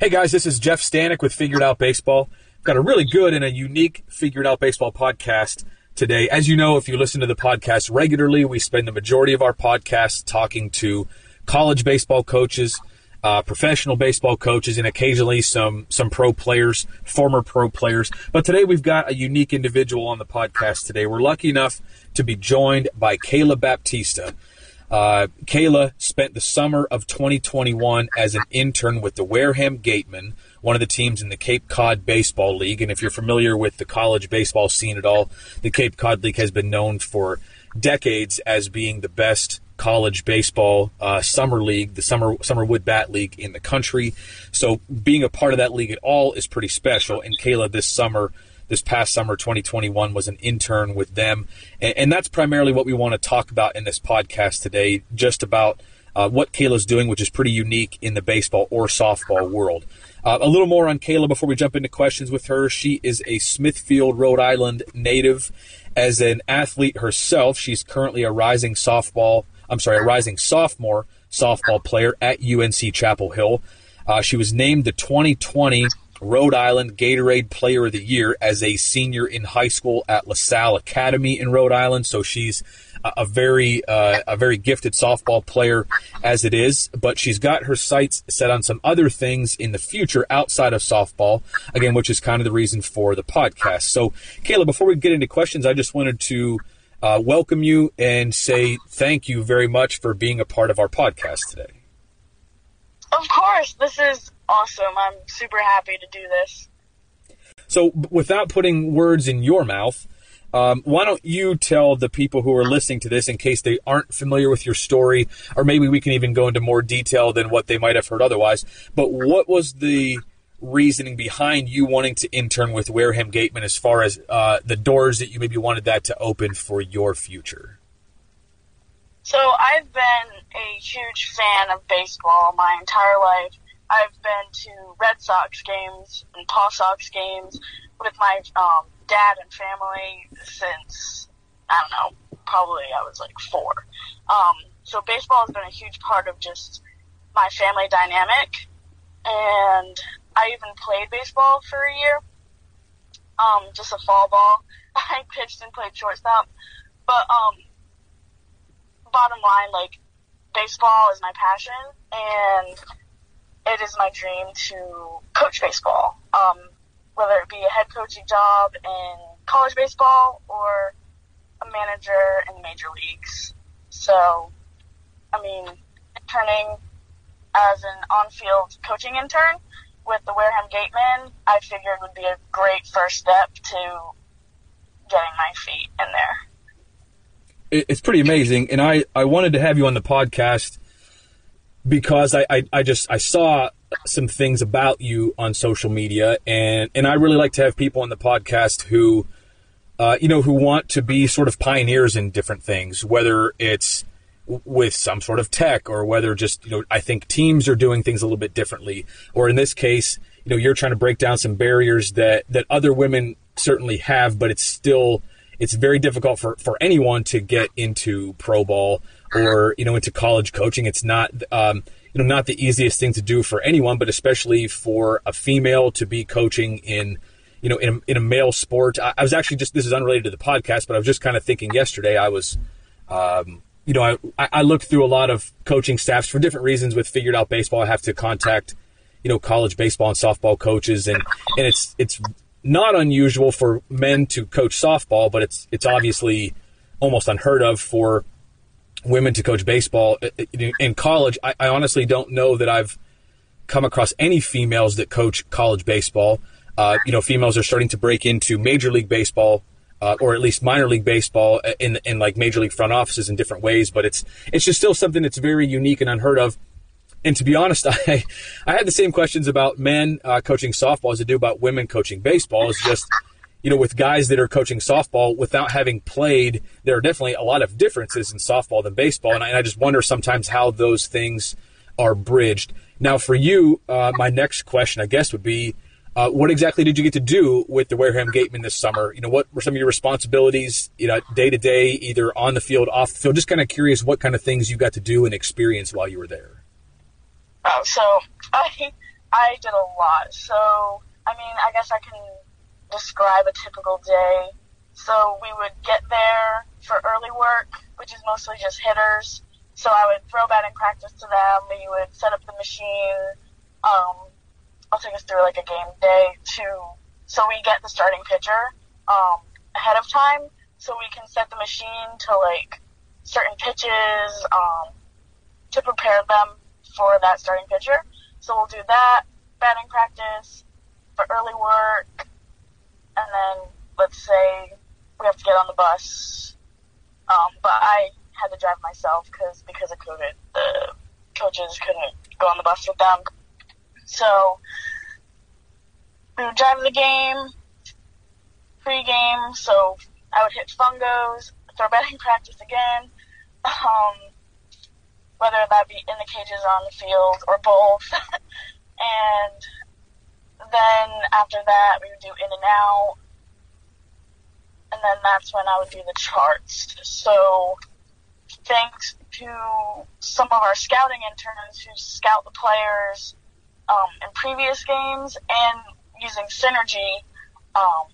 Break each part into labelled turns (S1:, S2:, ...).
S1: Hey guys, this is Jeff Stanek with Figured Out Baseball. I've got a really good and a unique Figured Out Baseball podcast today. As you know, if you listen to the podcast regularly, we spend the majority of our podcast talking to college baseball coaches, uh, professional baseball coaches, and occasionally some some pro players, former pro players. But today we've got a unique individual on the podcast. Today we're lucky enough to be joined by Kayla Baptista. Uh, Kayla spent the summer of 2021 as an intern with the Wareham Gatemen, one of the teams in the Cape Cod Baseball League. And if you're familiar with the college baseball scene at all, the Cape Cod League has been known for decades as being the best college baseball uh, summer league, the summer summer wood bat league in the country. So being a part of that league at all is pretty special. And Kayla this summer this past summer 2021 was an intern with them. And, and that's primarily what we want to talk about in this podcast today just about uh, what kayla's doing which is pretty unique in the baseball or softball world. Uh, a little more on kayla before we jump into questions with her. She is a smithfield rhode island native. As an athlete herself she's currently a rising softball i'm sorry a rising sophomore softball player at unc chapel hill. Uh, she was named the 2020 Rhode Island Gatorade Player of the Year as a senior in high school at LaSalle Academy in Rhode Island. So she's a very uh, a very gifted softball player as it is, but she's got her sights set on some other things in the future outside of softball. Again, which is kind of the reason for the podcast. So, Kayla, before we get into questions, I just wanted to uh, welcome you and say thank you very much for being a part of our podcast today.
S2: Of course, this is awesome. I'm super happy to do this.
S1: So, without putting words in your mouth, um, why don't you tell the people who are listening to this, in case they aren't familiar with your story, or maybe we can even go into more detail than what they might have heard otherwise. But what was the reasoning behind you wanting to intern with Wareham Gatemen as far as uh, the doors that you maybe wanted that to open for your future?
S2: So, I've been a huge fan of baseball my entire life. I've been to Red Sox games and Paw Sox games with my um, dad and family since I don't know, probably I was like four. Um, so baseball has been a huge part of just my family dynamic, and I even played baseball for a year. Um, just a fall ball. I pitched and played shortstop, but um, bottom line, like baseball is my passion, and it is my dream to coach baseball, um, whether it be a head coaching job in college baseball or a manager in the major leagues. So, I mean, turning as an on-field coaching intern with the Wareham Gatemen, I figured would be a great first step to getting my feet in there.
S1: It's pretty amazing, and I, I wanted to have you on the podcast because I, I, I just I saw some things about you on social media, and and I really like to have people on the podcast who, uh, you know, who want to be sort of pioneers in different things, whether it's with some sort of tech or whether just you know I think teams are doing things a little bit differently, or in this case, you know, you're trying to break down some barriers that that other women certainly have, but it's still it's very difficult for for anyone to get into pro ball or you know into college coaching. It's not um, you know not the easiest thing to do for anyone, but especially for a female to be coaching in you know in a, in a male sport. I, I was actually just this is unrelated to the podcast, but I was just kind of thinking yesterday. I was. Um, you know, I, I looked through a lot of coaching staffs for different reasons. With figured out baseball, I have to contact, you know, college baseball and softball coaches, and and it's it's not unusual for men to coach softball, but it's it's obviously almost unheard of for women to coach baseball in college. I, I, honestly don't know that I've come across any females that coach college baseball. Uh, you know, females are starting to break into Major League Baseball. Uh, or at least minor league baseball in in like major league front offices in different ways, but it's it's just still something that's very unique and unheard of. And to be honest, I I had the same questions about men uh, coaching softball as I do about women coaching baseball. It's just you know, with guys that are coaching softball without having played, there are definitely a lot of differences in softball than baseball. And I, and I just wonder sometimes how those things are bridged. Now, for you, uh, my next question, I guess, would be uh, what exactly did you get to do with the Wareham Gatemen this summer? You know, what were some of your responsibilities, you know, day to day, either on the field, off the field? Just kind of curious what kind of things you got to do and experience while you were there.
S2: Oh, so I I did a lot. So, I mean, I guess I can describe a typical day. So we would get there for early work, which is mostly just hitters. So I would throw batting practice to them. We would set up the machine. Um, I'll take us through like a game day to, so we get the starting pitcher, um, ahead of time. So we can set the machine to like certain pitches, um, to prepare them for that starting pitcher. So we'll do that, batting practice for early work, and then let's say we have to get on the bus. Um, but I had to drive myself because because of COVID, the coaches couldn't go on the bus with them. So we would drive the game, pre-game. So I would hit fungos, throw batting practice again. Um, whether that be in the cages on the field or both. and then after that, we would do in and out. And then that's when I would do the charts. So thanks to some of our scouting interns who scout the players um, in previous games and using Synergy, um,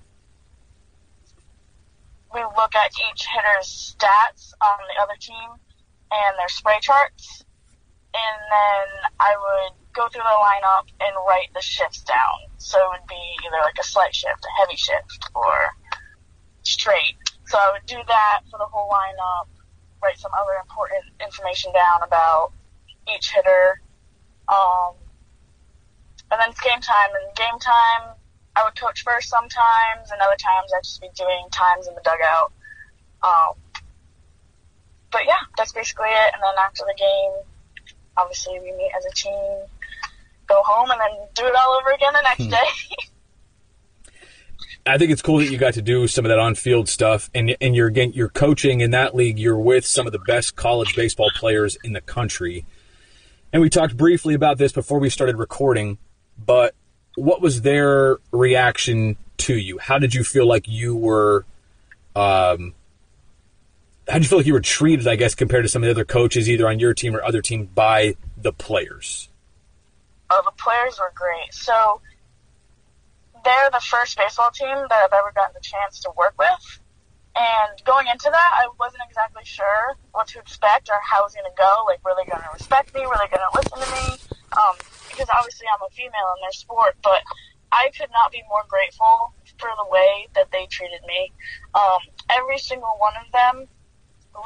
S2: we look at each hitter's stats on the other team and their spray charts. And then I would go through the lineup and write the shifts down. So it would be either like a slight shift, a heavy shift, or straight. So I would do that for the whole lineup, write some other important information down about each hitter. Um, and then it's game time. And game time, I would coach first sometimes, and other times I'd just be doing times in the dugout. Um, but yeah, that's basically it. And then after the game, obviously we meet as a team, go home, and then do it all over again the next hmm. day.
S1: I think it's cool that you got to do some of that on-field stuff, and and you're again you're coaching in that league. You're with some of the best college baseball players in the country, and we talked briefly about this before we started recording. But what was their reaction to you? How did you feel like you were um, how do you feel like you were treated, I guess, compared to some of the other coaches, either on your team or other team, by the players?
S2: Oh, the players were great. So they're the first baseball team that I've ever gotten the chance to work with. And going into that, I wasn't exactly sure what to expect or how it was going to go. Like, were they going to respect me? Were they going to listen to me? Um, because obviously I'm a female in their sport, but I could not be more grateful for the way that they treated me. Um, every single one of them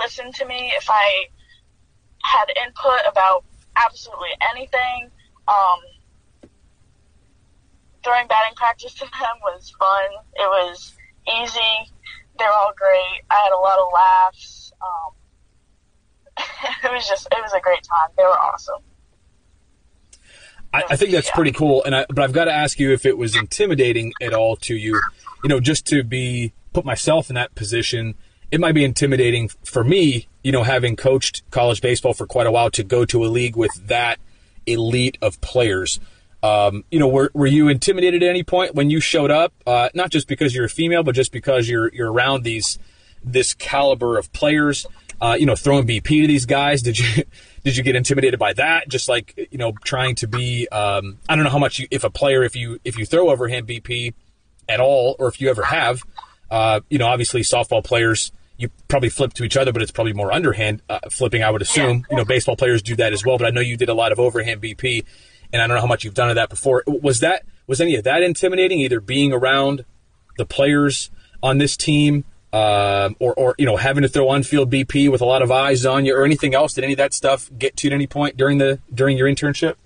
S2: listened to me if I had input about absolutely anything. Um, throwing batting practice to them was fun. It was easy. They're all great. I had a lot of laughs. Um, it was just, it was a great time. They were awesome.
S1: I, I think that's pretty cool, and I, but I've got to ask you if it was intimidating at all to you, you know, just to be put myself in that position it might be intimidating for me, you know, having coached college baseball for quite a while to go to a league with that elite of players. Um, you know, were, were you intimidated at any point when you showed up? Uh, not just because you're a female, but just because you're you're around these this caliber of players. Uh, you know, throwing BP to these guys. Did you did you get intimidated by that? Just like you know, trying to be. Um, I don't know how much you, if a player if you if you throw overhand BP at all, or if you ever have. Uh, you know, obviously softball players you probably flip to each other, but it's probably more underhand uh, flipping, I would assume. Yeah. You know, baseball players do that as well, but I know you did a lot of overhand BP, and I don't know how much you've done of that before. Was that was any of that intimidating? Either being around the players on this team, um, or or you know having to throw on field BP with a lot of eyes on you, or anything else? Did any of that stuff get to you at any point during the during your internship?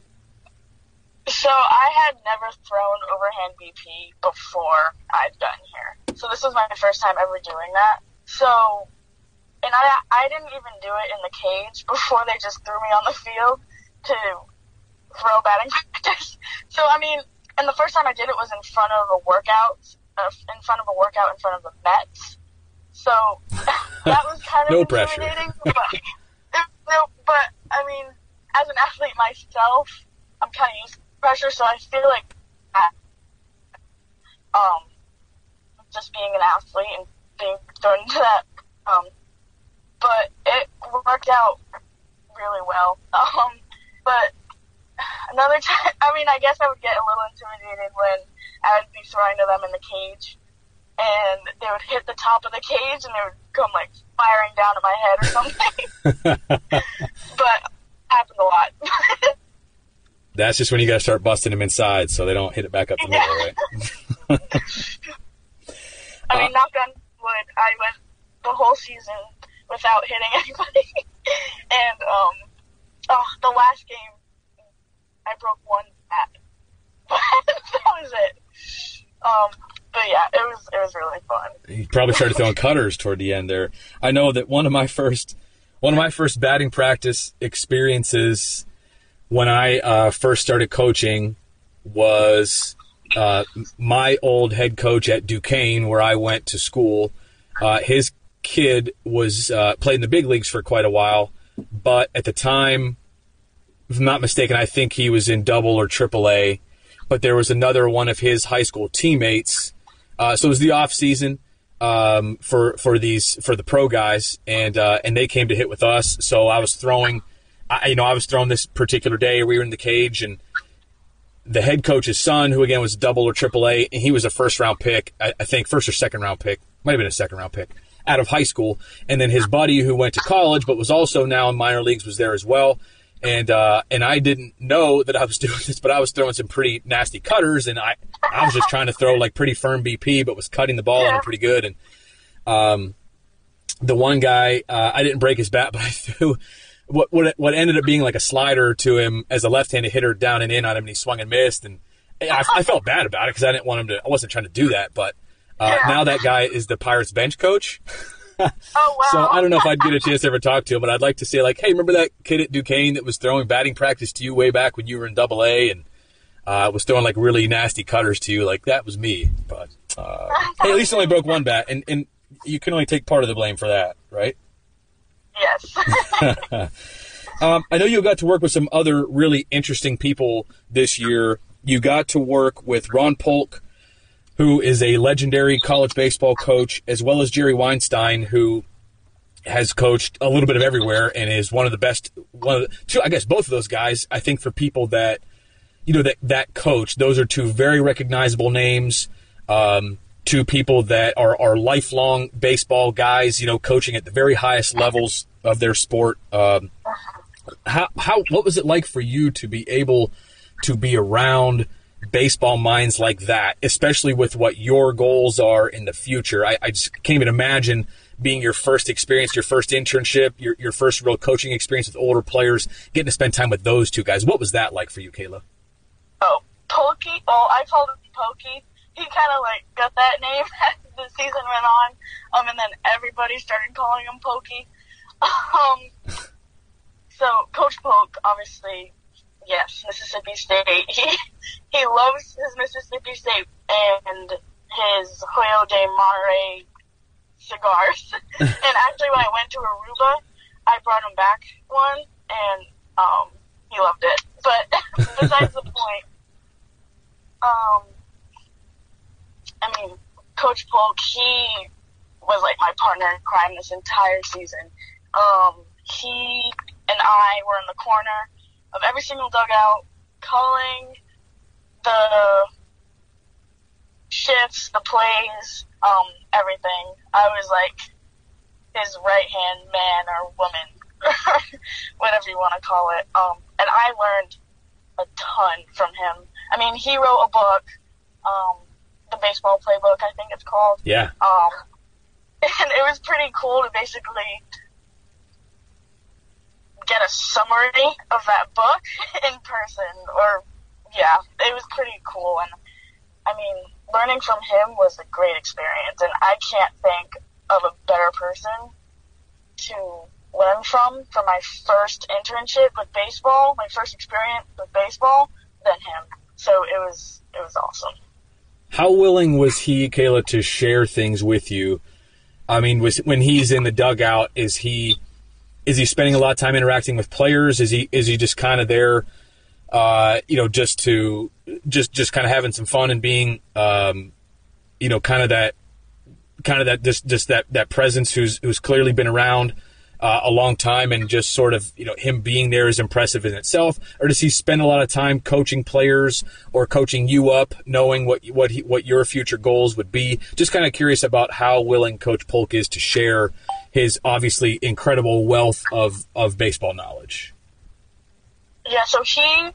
S2: So I had never thrown overhand BP before I've done here. So this was my first time ever doing that. So, and I I didn't even do it in the cage before they just threw me on the field to throw batting practice. So I mean, and the first time I did it was in front of a workout, uh, in front of a workout in front of the Mets. So that was kind of
S1: no
S2: intimidating. but, no, but I mean, as an athlete myself, I'm kind of used to pressure, so I feel like um, just being an athlete and being thrown into that. Um, but it worked out really well. Um, but another time, I mean, I guess I would get a little intimidated when I would be throwing to them in the cage, and they would hit the top of the cage, and they would come like firing down at my head or something. but happened a lot.
S1: That's just when you got to start busting them inside, so they don't hit it back up the middle, right?
S2: I mean, uh, knock on wood, I went the whole season without hitting anybody, and um, oh, the last game, I broke one bat. that was it. Um, but yeah, it was it was really fun.
S1: He probably started throwing cutters toward the end there. I know that one of my first one of my first batting practice experiences when I uh, first started coaching was uh, my old head coach at Duquesne, where I went to school. Uh, his kid was uh, played in the big leagues for quite a while, but at the time, if I'm not mistaken, I think he was in double or triple A. But there was another one of his high school teammates. Uh, so it was the off season um, for for these for the pro guys, and uh, and they came to hit with us. So I was throwing, I, you know, I was throwing this particular day. We were in the cage, and the head coach's son, who again was double or triple A, and he was a first round pick, I, I think first or second round pick, might have been a second round pick out of high school. And then his buddy who went to college but was also now in minor leagues was there as well. And uh, and I didn't know that I was doing this, but I was throwing some pretty nasty cutters, and I I was just trying to throw like pretty firm BP, but was cutting the ball on it pretty good. And um, the one guy, uh, I didn't break his bat, but I threw what what what ended up being like a slider to him as a left-handed hitter down and in on him, and he swung and missed, and I, I felt bad about it because I didn't want him to. I wasn't trying to do that, but uh, yeah. Now that guy is the Pirates bench coach.
S2: oh, wow.
S1: So I don't know if I'd get a chance to ever talk to him, but I'd like to say like, hey, remember that kid at Duquesne that was throwing batting practice to you way back when you were in Double A and uh, was throwing like really nasty cutters to you? Like that was me. But uh, hey, at least only broke one bat, and and you can only take part of the blame for that, right?
S2: Yes.
S1: um, I know you got to work with some other really interesting people this year. You got to work with Ron Polk who is a legendary college baseball coach, as well as Jerry Weinstein, who has coached a little bit of everywhere and is one of the best. One of the two, I guess, both of those guys. I think for people that you know that that coach, those are two very recognizable names. Um, two people that are are lifelong baseball guys. You know, coaching at the very highest levels of their sport. Um, how how what was it like for you to be able to be around? baseball minds like that, especially with what your goals are in the future. I, I just can't even imagine being your first experience, your first internship, your, your first real coaching experience with older players, getting to spend time with those two guys. What was that like for you, Kayla?
S2: Oh, Pokey. Oh, I called him Pokey. He kind of like got that name as the season went on, um, and then everybody started calling him Pokey. Um, so Coach Polk, obviously, yes, Mississippi State. He he loves his Mississippi State and his Hoyo de Monterrey cigars. and actually, when I went to Aruba, I brought him back one, and um, he loved it. But besides the point, um, I mean, Coach Polk, he was like my partner in crime this entire season. Um, he and I were in the corner of every single dugout, calling the shifts, the plays, um, everything. I was like his right hand man or woman, whatever you want to call it. Um, and I learned a ton from him. I mean, he wrote a book, um, the baseball playbook, I think it's called.
S1: Yeah.
S2: Um, and it was pretty cool to basically get a summary of that book in person or yeah, it was pretty cool and I mean, learning from him was a great experience and I can't think of a better person to learn from for my first internship with baseball, my first experience with baseball than him. So it was it was awesome.
S1: How willing was he, Kayla, to share things with you? I mean, was when he's in the dugout, is he is he spending a lot of time interacting with players? Is he is he just kind of there, uh, you know, just to just just kind of having some fun and being, um, you know, kind of that kind of that just just that that presence who's who's clearly been around uh, a long time and just sort of you know him being there is impressive in itself, or does he spend a lot of time coaching players or coaching you up, knowing what what he, what your future goals would be? Just kind of curious about how willing Coach Polk is to share his obviously incredible wealth of of baseball knowledge.
S2: Yeah, so he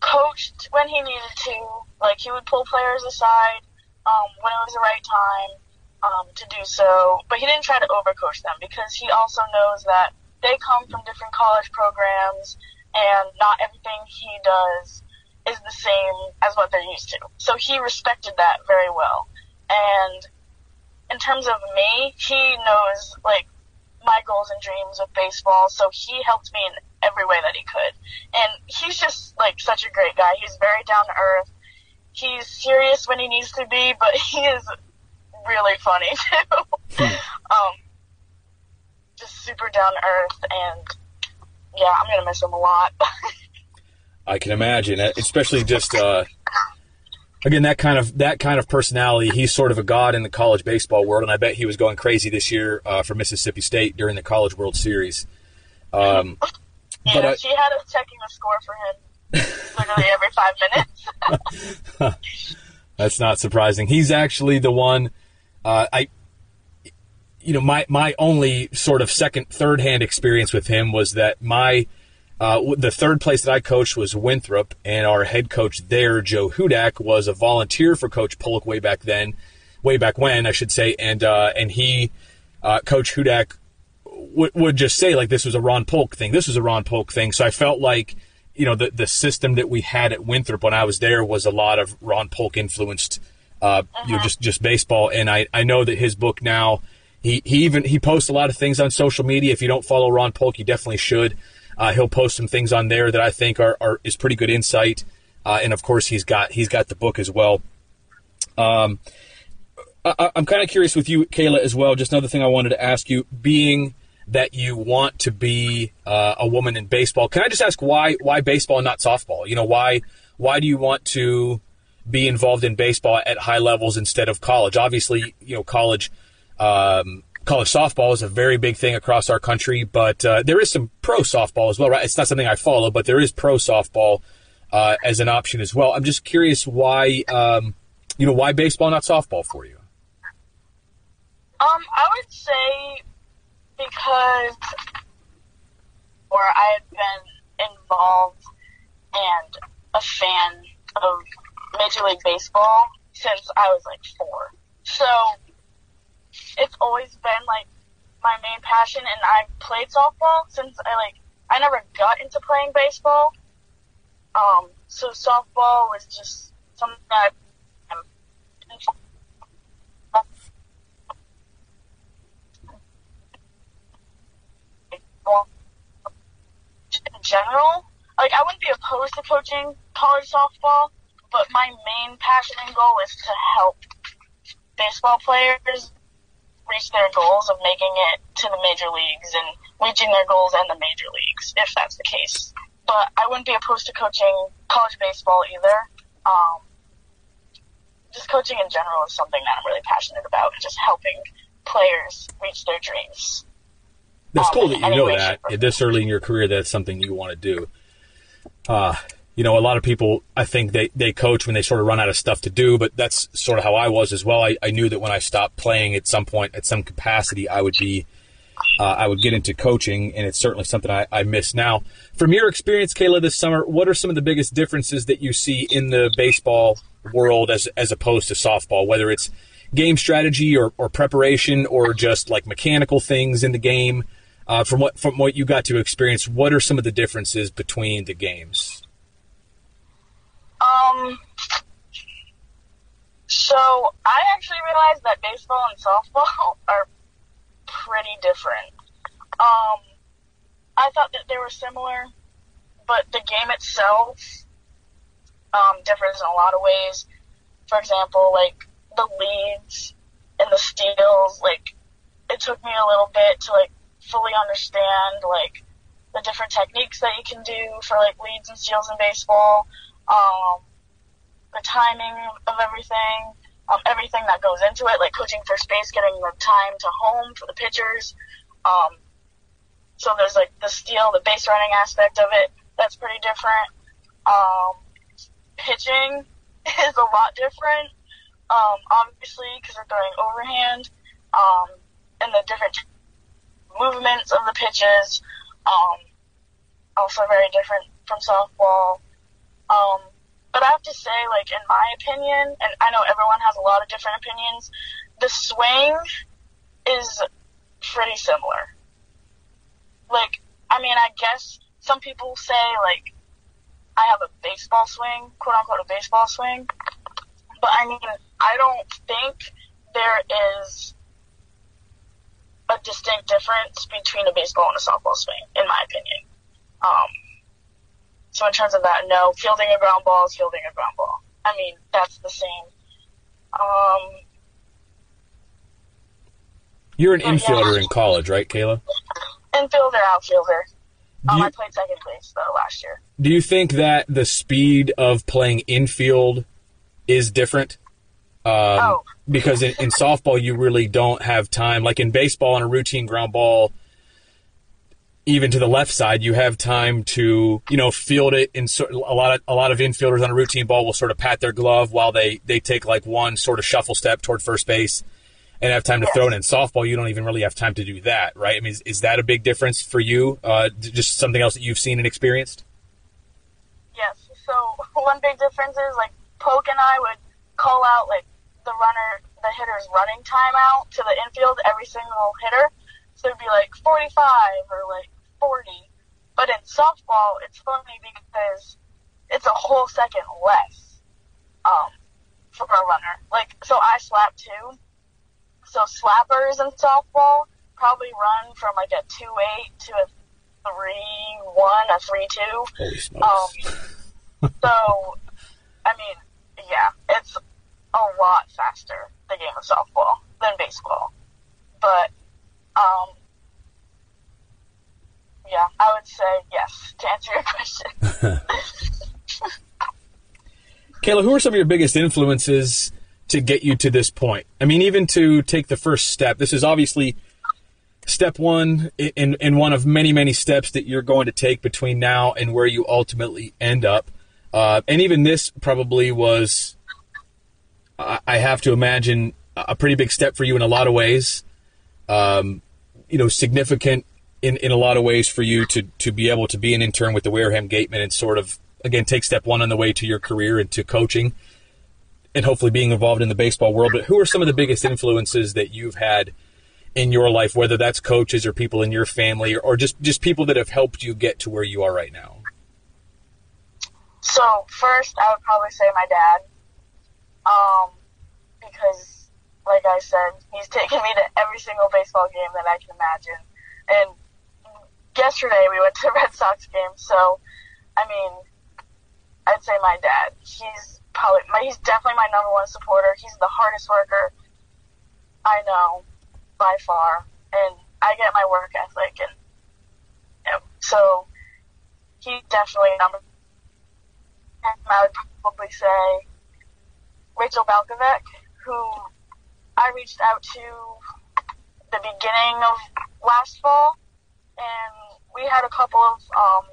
S2: coached when he needed to. Like he would pull players aside um, when it was the right time um, to do so, but he didn't try to overcoach them because he also knows that they come from different college programs and not everything he does is the same as what they're used to. So he respected that very well. And in terms of me, he knows like my goals and dreams with baseball, so he helped me in every way that he could. And he's just like such a great guy. He's very down to earth. He's serious when he needs to be, but he is really funny too. Hmm. um, just super down to earth, and yeah, I'm gonna miss him a lot.
S1: I can imagine, especially just uh, again that kind of that kind of personality. He's sort of a god in the college baseball world, and I bet he was going crazy this year uh, for Mississippi State during the College World Series. Um,
S2: yeah, but she had us checking the score for him literally every five
S1: minutes. That's not surprising. He's actually the one uh, I, you know, my my only sort of second, third hand experience with him was that my uh, the third place that I coached was Winthrop, and our head coach there, Joe Hudak, was a volunteer for Coach Polk way back then, way back when I should say, and uh, and he, uh, Coach Hudak, w- would just say like this was a Ron Polk thing, this was a Ron Polk thing. So I felt like you know the the system that we had at Winthrop when I was there was a lot of Ron Polk influenced uh, uh-huh. you know, uh-huh. just just baseball. And I, I know that his book now, he, he even he posts a lot of things on social media. If you don't follow Ron Polk, you definitely should. Uh, he'll post some things on there that I think are, are is pretty good insight. Uh, and of course, he's got he's got the book as well. Um, I, am kind of curious with you, Kayla, as well. Just another thing I wanted to ask you, being that you want to be uh, a woman in baseball, can I just ask why why baseball and not softball? You know, why why do you want to be involved in baseball at high levels instead of college. Obviously, you know, college um, college softball is a very big thing across our country, but uh, there is some pro softball as well, right? It's not something I follow, but there is pro softball uh, as an option as well. I'm just curious why, um, you know, why baseball, not softball for you?
S2: Um, I would say because, or I have been involved and a fan Major League Baseball since I was like four. So it's always been like my main passion and I've played softball since I like I never got into playing baseball. Um, so softball was just something that in general, like I wouldn't be opposed to coaching college softball, but my main passion and goal is to help baseball players reach their goals of making it to the major leagues and reaching their goals in the major leagues, if that's the case. But I wouldn't be opposed to coaching college baseball either. Um, just coaching in general is something that I'm really passionate about, just helping players reach their dreams.
S1: That's um, cool that you know that this early in your career that's something you want to do. Uh, you know, a lot of people, I think they, they coach when they sort of run out of stuff to do, but that's sort of how I was as well. I, I knew that when I stopped playing at some point, at some capacity, I would be, uh, I would get into coaching, and it's certainly something I, I miss now. From your experience, Kayla, this summer, what are some of the biggest differences that you see in the baseball world as, as opposed to softball, whether it's game strategy or, or preparation or just like mechanical things in the game? Uh, from what from what you got to experience, what are some of the differences between the games?
S2: Um, so I actually realized that baseball and softball are pretty different. Um, I thought that they were similar, but the game itself um, differs in a lot of ways. For example, like the leads and the steals, like it took me a little bit to like fully understand like the different techniques that you can do for like leads and steals in baseball um, the timing of everything, um, everything that goes into it, like coaching first base, getting the time to home for the pitchers, um, so there's like the steal, the base running aspect of it. That's pretty different. Um, pitching is a lot different. Um, obviously, because they're throwing overhand, um, and the different movements of the pitches, um, also very different from softball. Um, but I have to say, like, in my opinion, and I know everyone has a lot of different opinions, the swing is pretty similar. Like, I mean, I guess some people say, like, I have a baseball swing, quote unquote, a baseball swing. But I mean, I don't think there is a distinct difference between a baseball and a softball swing, in my opinion. Um, so in terms of that, no, fielding a ground ball is fielding a ground ball. I mean, that's the same. Um,
S1: You're an infielder yeah. in college, right, Kayla?
S2: Infielder, outfielder. Um, you, I played second place though last year.
S1: Do you think that the speed of playing infield is different? Um, oh. Because in, in softball, you really don't have time. Like in baseball, on a routine ground ball, even to the left side, you have time to you know field it. In so, a lot of a lot of infielders on a routine ball will sort of pat their glove while they they take like one sort of shuffle step toward first base and have time to throw it in softball. You don't even really have time to do that, right? I mean, is, is that a big difference for you? Uh, just something else that you've seen and experienced?
S2: Yes. So one big difference is like Poke and I would call out like the runner, the hitter's running time out to the infield every single hitter. So it'd be like 45 or like 40. But in softball, it's funny because it's a whole second less um, for a runner. Like, so I slap too, so slappers in softball probably run from like a two eight to a three one, a three two. Um, so, I mean, yeah, it's a lot faster the game of softball than baseball. But, um, yeah, I would say yes to answer your question.
S1: Kayla, who are some of your biggest influences to get you to this point? I mean, even to take the first step, this is obviously step one in, in one of many, many steps that you're going to take between now and where you ultimately end up. Uh, and even this probably was, I have to imagine, a pretty big step for you in a lot of ways. Um, you know, significant in, in a lot of ways for you to, to be able to be an intern with the Wareham Gatemen and sort of, again, take step one on the way to your career and to coaching and hopefully being involved in the baseball world. But who are some of the biggest influences that you've had in your life, whether that's coaches or people in your family, or, or just just people that have helped you get to where you are right now?
S2: So first, I would probably say my dad, um, because like I said, he's taken me to every single baseball game that I can imagine. And yesterday we went to a Red Sox game, so I mean, I'd say my dad. He's probably my, he's definitely my number one supporter. He's the hardest worker I know by far, and I get my work ethic, and you know, so he's definitely number. And I would probably say Rachel Balkovec, who I reached out to the beginning of last fall, and we had a couple of um,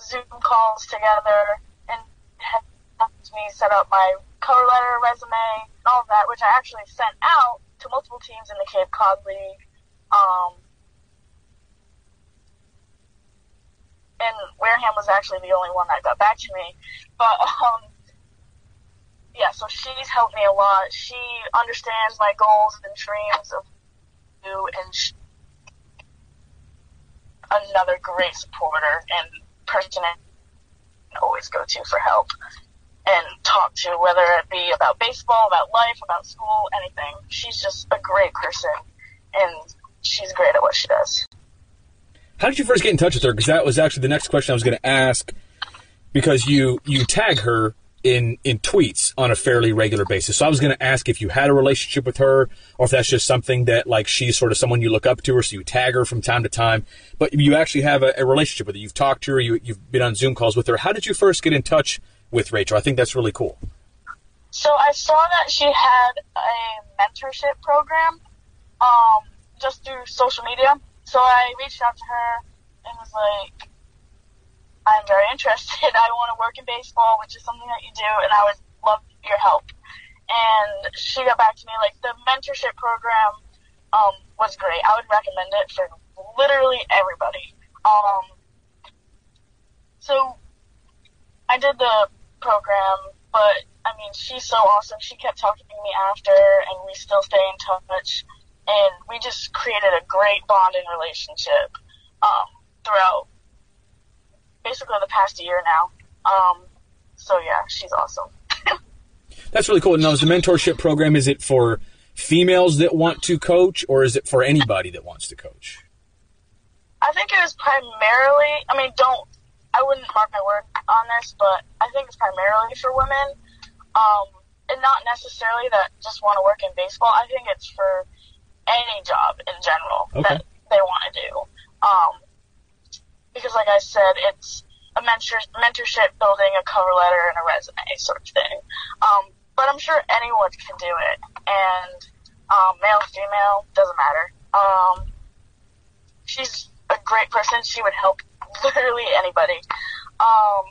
S2: Zoom calls together and helped me set up my cover letter, resume, and all of that, which I actually sent out to multiple teams in the Cape Cod League. Um, and Wareham was actually the only one that got back to me. But, um, yeah, so she's helped me a lot. She understands my goals and dreams of you, and she, another great supporter and person I always go to for help and talk to, whether it be about baseball, about life, about school, anything. She's just a great person, and she's great at what she does.
S1: How did you first get in touch with her? Because that was actually the next question I was going to ask. Because you you tag her in in tweets on a fairly regular basis. So I was going to ask if you had a relationship with her, or if that's just something that like she's sort of someone you look up to, or so you tag her from time to time. But you actually have a, a relationship with her. You've talked to her. You, you've been on Zoom calls with her. How did you first get in touch with Rachel. I think that's really cool.
S2: So I saw that she had a mentorship program um, just through social media. So I reached out to her and was like, I'm very interested. I want to work in baseball, which is something that you do, and I would love your help. And she got back to me like the mentorship program um, was great. I would recommend it for literally everybody. Um, so I did the program, but I mean, she's so awesome. She kept talking to me after, and we still stay in touch. And we just created a great bonding relationship um, throughout basically the past year now. Um, so yeah, she's awesome.
S1: That's really cool. And Now, is the mentorship program is it for females that want to coach, or is it for anybody that wants to coach?
S2: I think it was primarily. I mean, don't. I wouldn't mark my word on this, but I think it's primarily for women, um, and not necessarily that just want to work in baseball. I think it's for any job in general
S1: Okay.
S2: that they want to do. Because, like I said, it's a mentor, mentorship, building a cover letter and a resume sort of thing. Um, but I'm sure anyone can do it, and um, male, female, doesn't matter. Um, she's a great person. She would help literally anybody. Um,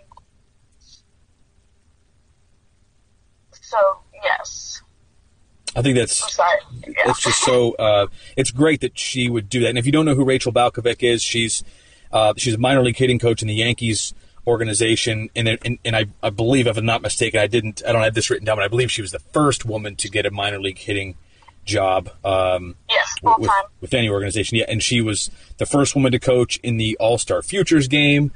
S2: so yes,
S1: I think that's
S2: I'm sorry. Yeah.
S1: it's just so uh, it's great that she would do that. And if you don't know who Rachel Balkovec is, she's uh, she's a minor league hitting coach in the Yankees organization, and and, and I, I believe, if I'm not mistaken, I didn't I don't have this written down, but I believe she was the first woman to get a minor league hitting job um,
S2: yes,
S1: with,
S2: time.
S1: with any organization. Yeah, and she was the first woman to coach in the All Star Futures game.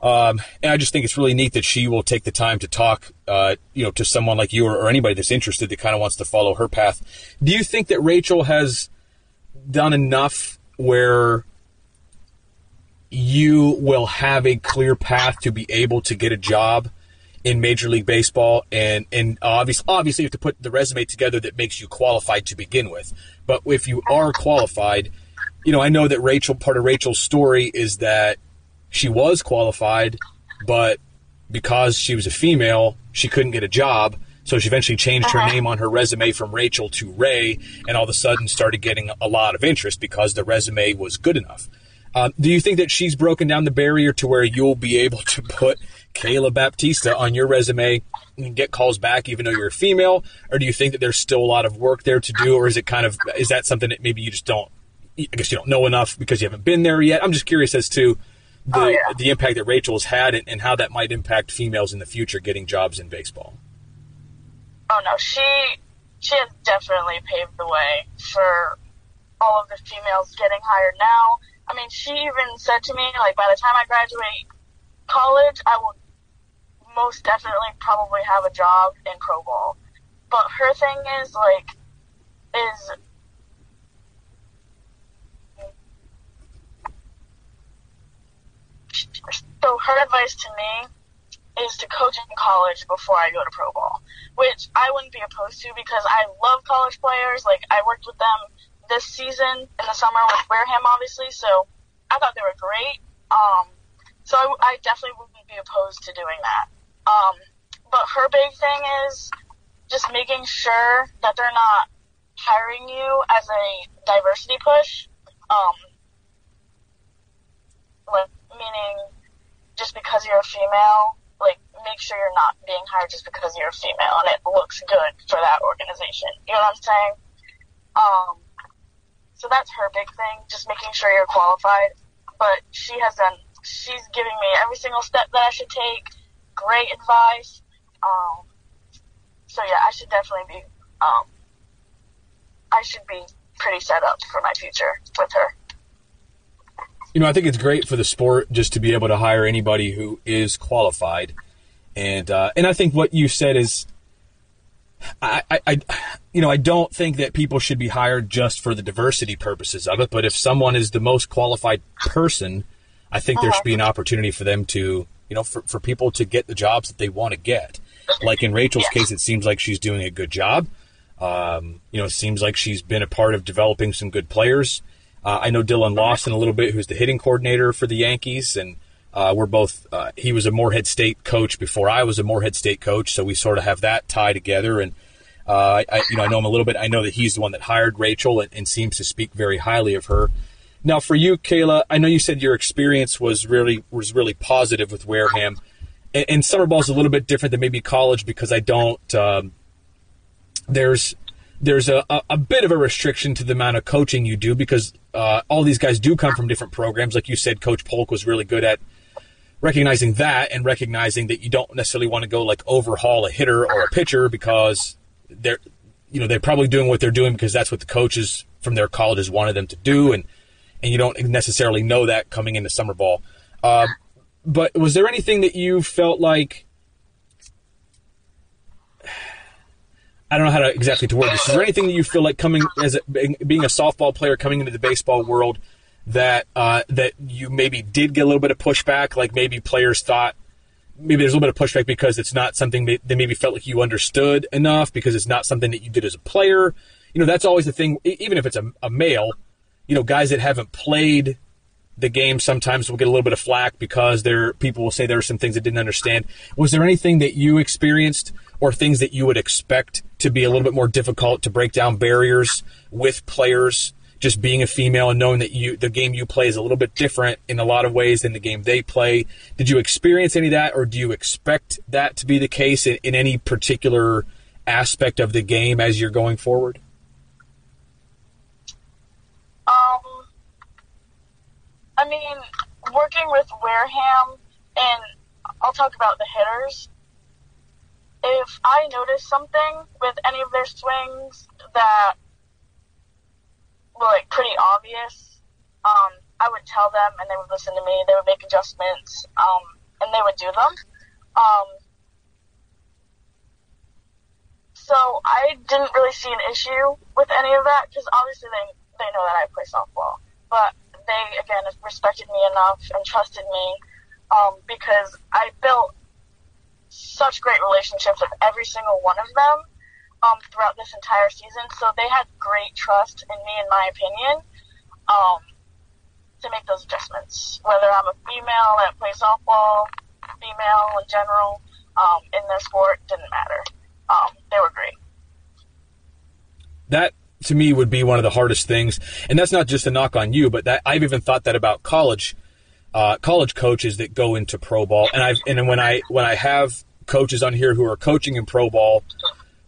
S1: Um, and I just think it's really neat that she will take the time to talk, uh, you know, to someone like you or, or anybody that's interested that kind of wants to follow her path. Do you think that Rachel has done enough where you will have a clear path to be able to get a job in Major League Baseball? And and obviously, obviously, you have to put the resume together that makes you qualified to begin with. But if you are qualified, you know, I know that Rachel. Part of Rachel's story is that she was qualified, but because she was a female, she couldn't get a job. So she eventually changed her uh-huh. name on her resume from Rachel to Ray, and all of a sudden started getting a lot of interest because the resume was good enough. Um, do you think that she's broken down the barrier to where you'll be able to put Kayla Baptista on your resume and get calls back even though you're a female, or do you think that there's still a lot of work there to do, or is it kind of is that something that maybe you just don't? I guess you don't know enough because you haven't been there yet. I'm just curious as to the
S2: Oh, yeah.
S1: the impact that Rachel has had and, and how that might impact females in the future getting jobs in baseball.
S2: Oh no, she she has definitely paved the way for all of the females getting hired now. I mean, she even said to me, like, by the time I graduate college, I will most definitely probably have a job in pro ball. But her thing is like, is so her advice to me is to coach in college before I go to pro ball, which I wouldn't be opposed to because I love college players. Like I worked with them this season in the summer with Wareham, obviously, so I thought they were great. Um, so I, I definitely wouldn't be opposed to doing that. Um, but her big thing is just making sure that they're not hiring you as a diversity push. Um, like, meaning just because you're a female, like make sure you're not being hired just because you're a female and it looks good for that organization. You know what I'm saying? Um, so that's her big thing, just making sure you're qualified. But she has done, she's giving me every single step that I should take, great advice. Um, so yeah, I should definitely be, um, I should be pretty set up for my future with her.
S1: You know, I think it's great for the sport just to be able to hire anybody who is qualified, and uh, and I think what you said is, I, I, I, you know, I don't think that people should be hired just for the diversity purposes of it. But if someone is the most qualified person, I think there should be an opportunity for them to, you know, for, for people to get the jobs that they want to get. Like in Rachel's case, it seems like she's doing a good job. Um, you know, it seems like she's been a part of developing some good players. Uh, I know Dillon Lawson a little bit, who's the hitting coordinator for the Yankees, and uh, we're both. Uh, he was a Morehead State coach before I was a Morehead State coach, so we sort of have that tie together. And uh, I, you know, I know him a little bit. I know that he's the one that hired Rachel and, and seems to speak very highly of her. Now, for you, Kayla, I know you said your experience was really was really positive with Wareham, and, and summer ball is a little bit different than maybe college because I don't. Um, there's there's a, a, a, bit of a restriction to the amount of coaching you do because uh, all these guys do come from different programs. Like you said, Coach Polk was really good at recognizing that and recognizing that you don't necessarily want to go like overhaul a hitter or a pitcher because they're you know they're probably doing what they're doing because that's what the coaches from their colleges wanted them to do and and you don't necessarily know that coming into summer ball. Uh, but was there anything that you felt like? I don't know how to exactly to word this. Is there anything that you feel like coming as a, being a softball player coming into the baseball world that uh, that you maybe did get a little bit of pushback? Like maybe players thought maybe there's a little bit of pushback because it's not something they maybe felt like you understood enough because it's not something that you did as a player. You know, that's always the thing. Even if it's a, a male, you know, guys that haven't played the game sometimes will get a little bit of flack because there people will say there are some things that didn't understand. Was there anything that you experienced or things that you would expect to be a little bit more difficult to break down barriers with players just being a female and knowing that you the game you play is a little bit different in a lot of ways than the game they play. Did you experience any of that or do you expect that to be the case in, in any particular aspect of the game as you're going forward?
S2: Um, I mean, working with Wareham, and I'll talk about the hitters. If I notice something with any of their swings that were like pretty obvious, um, I would tell them, and they would listen to me. They would make adjustments, um, and they would do them. Um, so I didn't really see an issue with any of that because obviously they they know that I play softball. But they, again, respected me enough and trusted me um, because I built such great relationships with every single one of them um, throughout this entire season. So they had great trust in me, in my opinion, um, to make those adjustments. Whether I'm a female that plays softball, female in general, um, in their sport, didn't matter. Um, they were great.
S1: That to me would be one of the hardest things. And that's not just a knock on you, but that I've even thought that about college uh, college coaches that go into pro ball. And I've and when I when I have coaches on here who are coaching in pro ball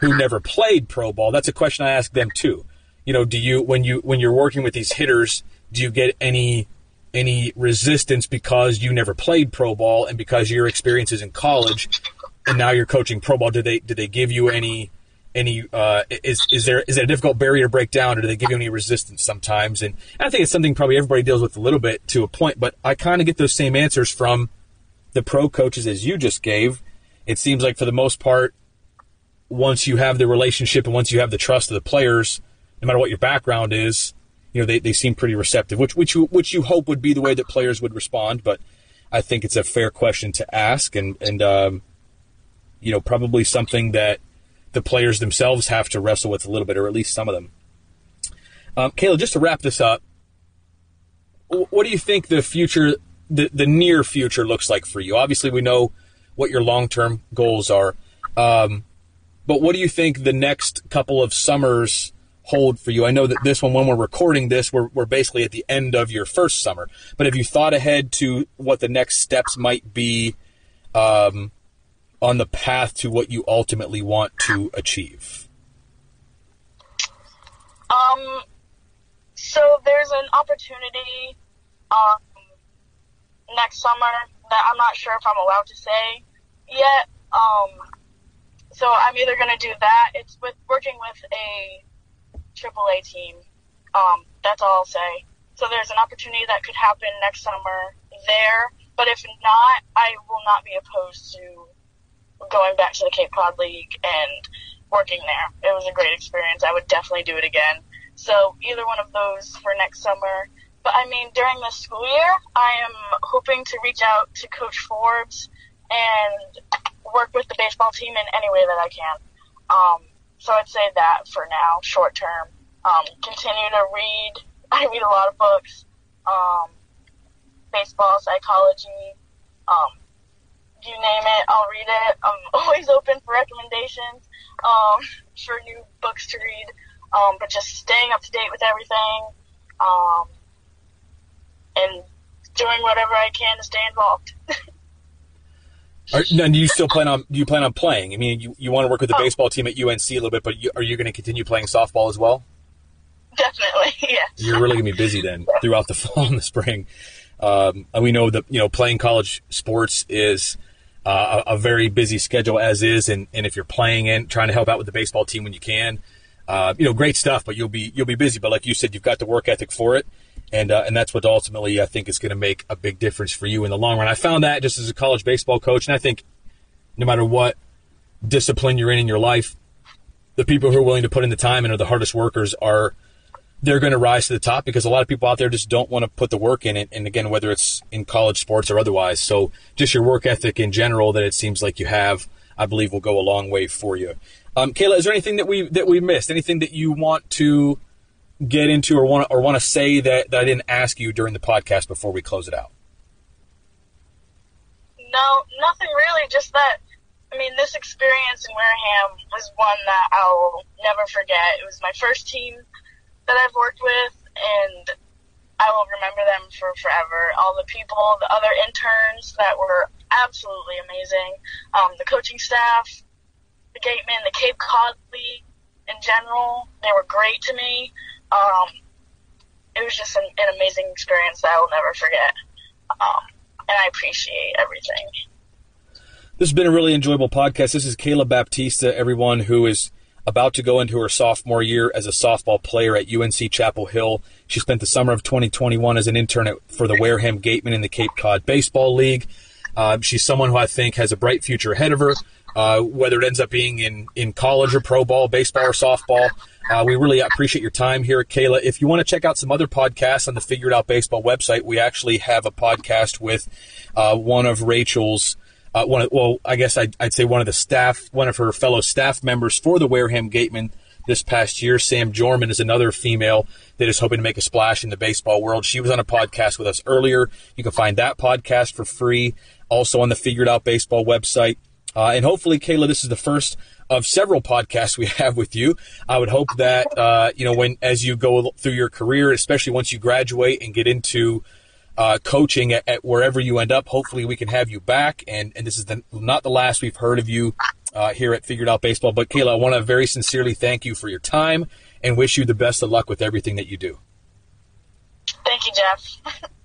S1: who never played pro ball, that's a question I ask them too. You know, do you when you when you're working with these hitters, do you get any any resistance because you never played pro ball and because your experience is in college and now you're coaching pro ball? Do they do they give you any any uh, is is there is it a difficult barrier to break down, or do they give you any resistance sometimes? And I think it's something probably everybody deals with a little bit to a point, but I kind of get those same answers from the pro coaches as you just gave. It seems like for the most part, once you have the relationship and once you have the trust of the players, no matter what your background is, you know they, they seem pretty receptive, which which you which you hope would be the way that players would respond. But I think it's a fair question to ask, and and um, you know probably something that the players themselves have to wrestle with a little bit, or at least some of them. Um, Kayla, just to wrap this up, what do you think the future, the, the near future looks like for you? Obviously, we know what your long term goals are. Um, but what do you think the next couple of summers hold for you? I know that this one, when we're recording this, we're, we're basically at the end of your first summer. But have you thought ahead to what the next steps might be um, on the path to what you ultimately want to achieve?
S2: Um, so there's an opportunity um, next summer that I'm not sure if I'm allowed to say yet. Um, so I'm either going to do that. It's with working with a AAA team. Um, that's all I'll say. So there's an opportunity that could happen next summer there. But if not, I will not be opposed to going back to the Cape Cod League and working there. It was a great experience. I would definitely do it again. So either one of those for next summer. But I mean, during the school year, I am hoping to reach out to Coach Forbes and work with the baseball team in any way that I can. Um, so I'd say that for now, short term. Um, continue to read. I read a lot of books. Um, baseball psychology, um, you name it, I'll read it. I'm always open for recommendations, um, for new books to read. Um, but just staying up to date with everything. Um, and doing whatever I can to stay involved.
S1: Are, do you still plan on do you plan on playing? I mean, you, you want to work with the oh. baseball team at UNC a little bit, but you, are you going to continue playing softball as well?
S2: Definitely, yes.
S1: You're really going to be busy then throughout the fall and the spring. Um, and we know that you know playing college sports is uh, a, a, very busy schedule as is, and, and if you're playing and trying to help out with the baseball team when you can, uh, you know, great stuff. But you'll be you'll be busy. But like you said, you've got the work ethic for it and uh, and that's what ultimately I think is going to make a big difference for you in the long run. I found that just as a college baseball coach, and I think no matter what discipline you're in in your life, the people who are willing to put in the time and are the hardest workers are they're going to rise to the top because a lot of people out there just don't want to put the work in it. And again, whether it's in college sports or otherwise, so just your work ethic in general that it seems like you have, I believe will go a long way for you. Um, Kayla, is there anything that we that we missed? Anything that you want to get into or want or want to say that, that I didn't ask you during the podcast before we close it out?
S2: No, nothing really. Just that I mean, this experience in Wareham was one that I'll never forget. It was my first team that I've worked with, and I will remember them for forever. All the people, the other interns that were absolutely amazing, um, the coaching staff, the gatemen, the Cape Cod League in general, they were great to me. Um, it was just an, an, amazing experience that I will never forget. Um, and I appreciate everything.
S1: This has been a really enjoyable podcast. This is Kayla Baptista, everyone who is about to go into her sophomore year as a softball player at UNC Chapel Hill. She spent the summer of 2021 as an intern at, for the Wareham Gatemen in the Cape Cod Baseball League. Uh, she's someone who I think has a bright future ahead of her, uh, whether it ends up being in, in college or pro ball, baseball or softball. Uh, we really appreciate your time here, Kayla. If you want to check out some other podcasts on the Figured Out Baseball website, we actually have a podcast with uh, one of Rachel's. Uh, one of, well, I guess I'd, I'd, say one of the staff, one of her fellow staff members for the Wareham Gatemen this past year. Sam Jorman is another female that is hoping to make a splash in the baseball world. She was on a podcast with us earlier. You can find that podcast for free, also on the Figured Out Baseball website. Uh, and hopefully, Kayla, this is the first of several podcasts we have with you. I would hope that uh, you know when as you go through your career, especially once you graduate and get into uh, coaching at, at, wherever you end up. Hopefully, we can have you back. And and this is the, not the last we've heard of you uh, here at Figured Out Baseball. But Kayla, I want to very sincerely thank you for your time and wish you the best of luck with everything that you do.
S2: Thank you, Jeff.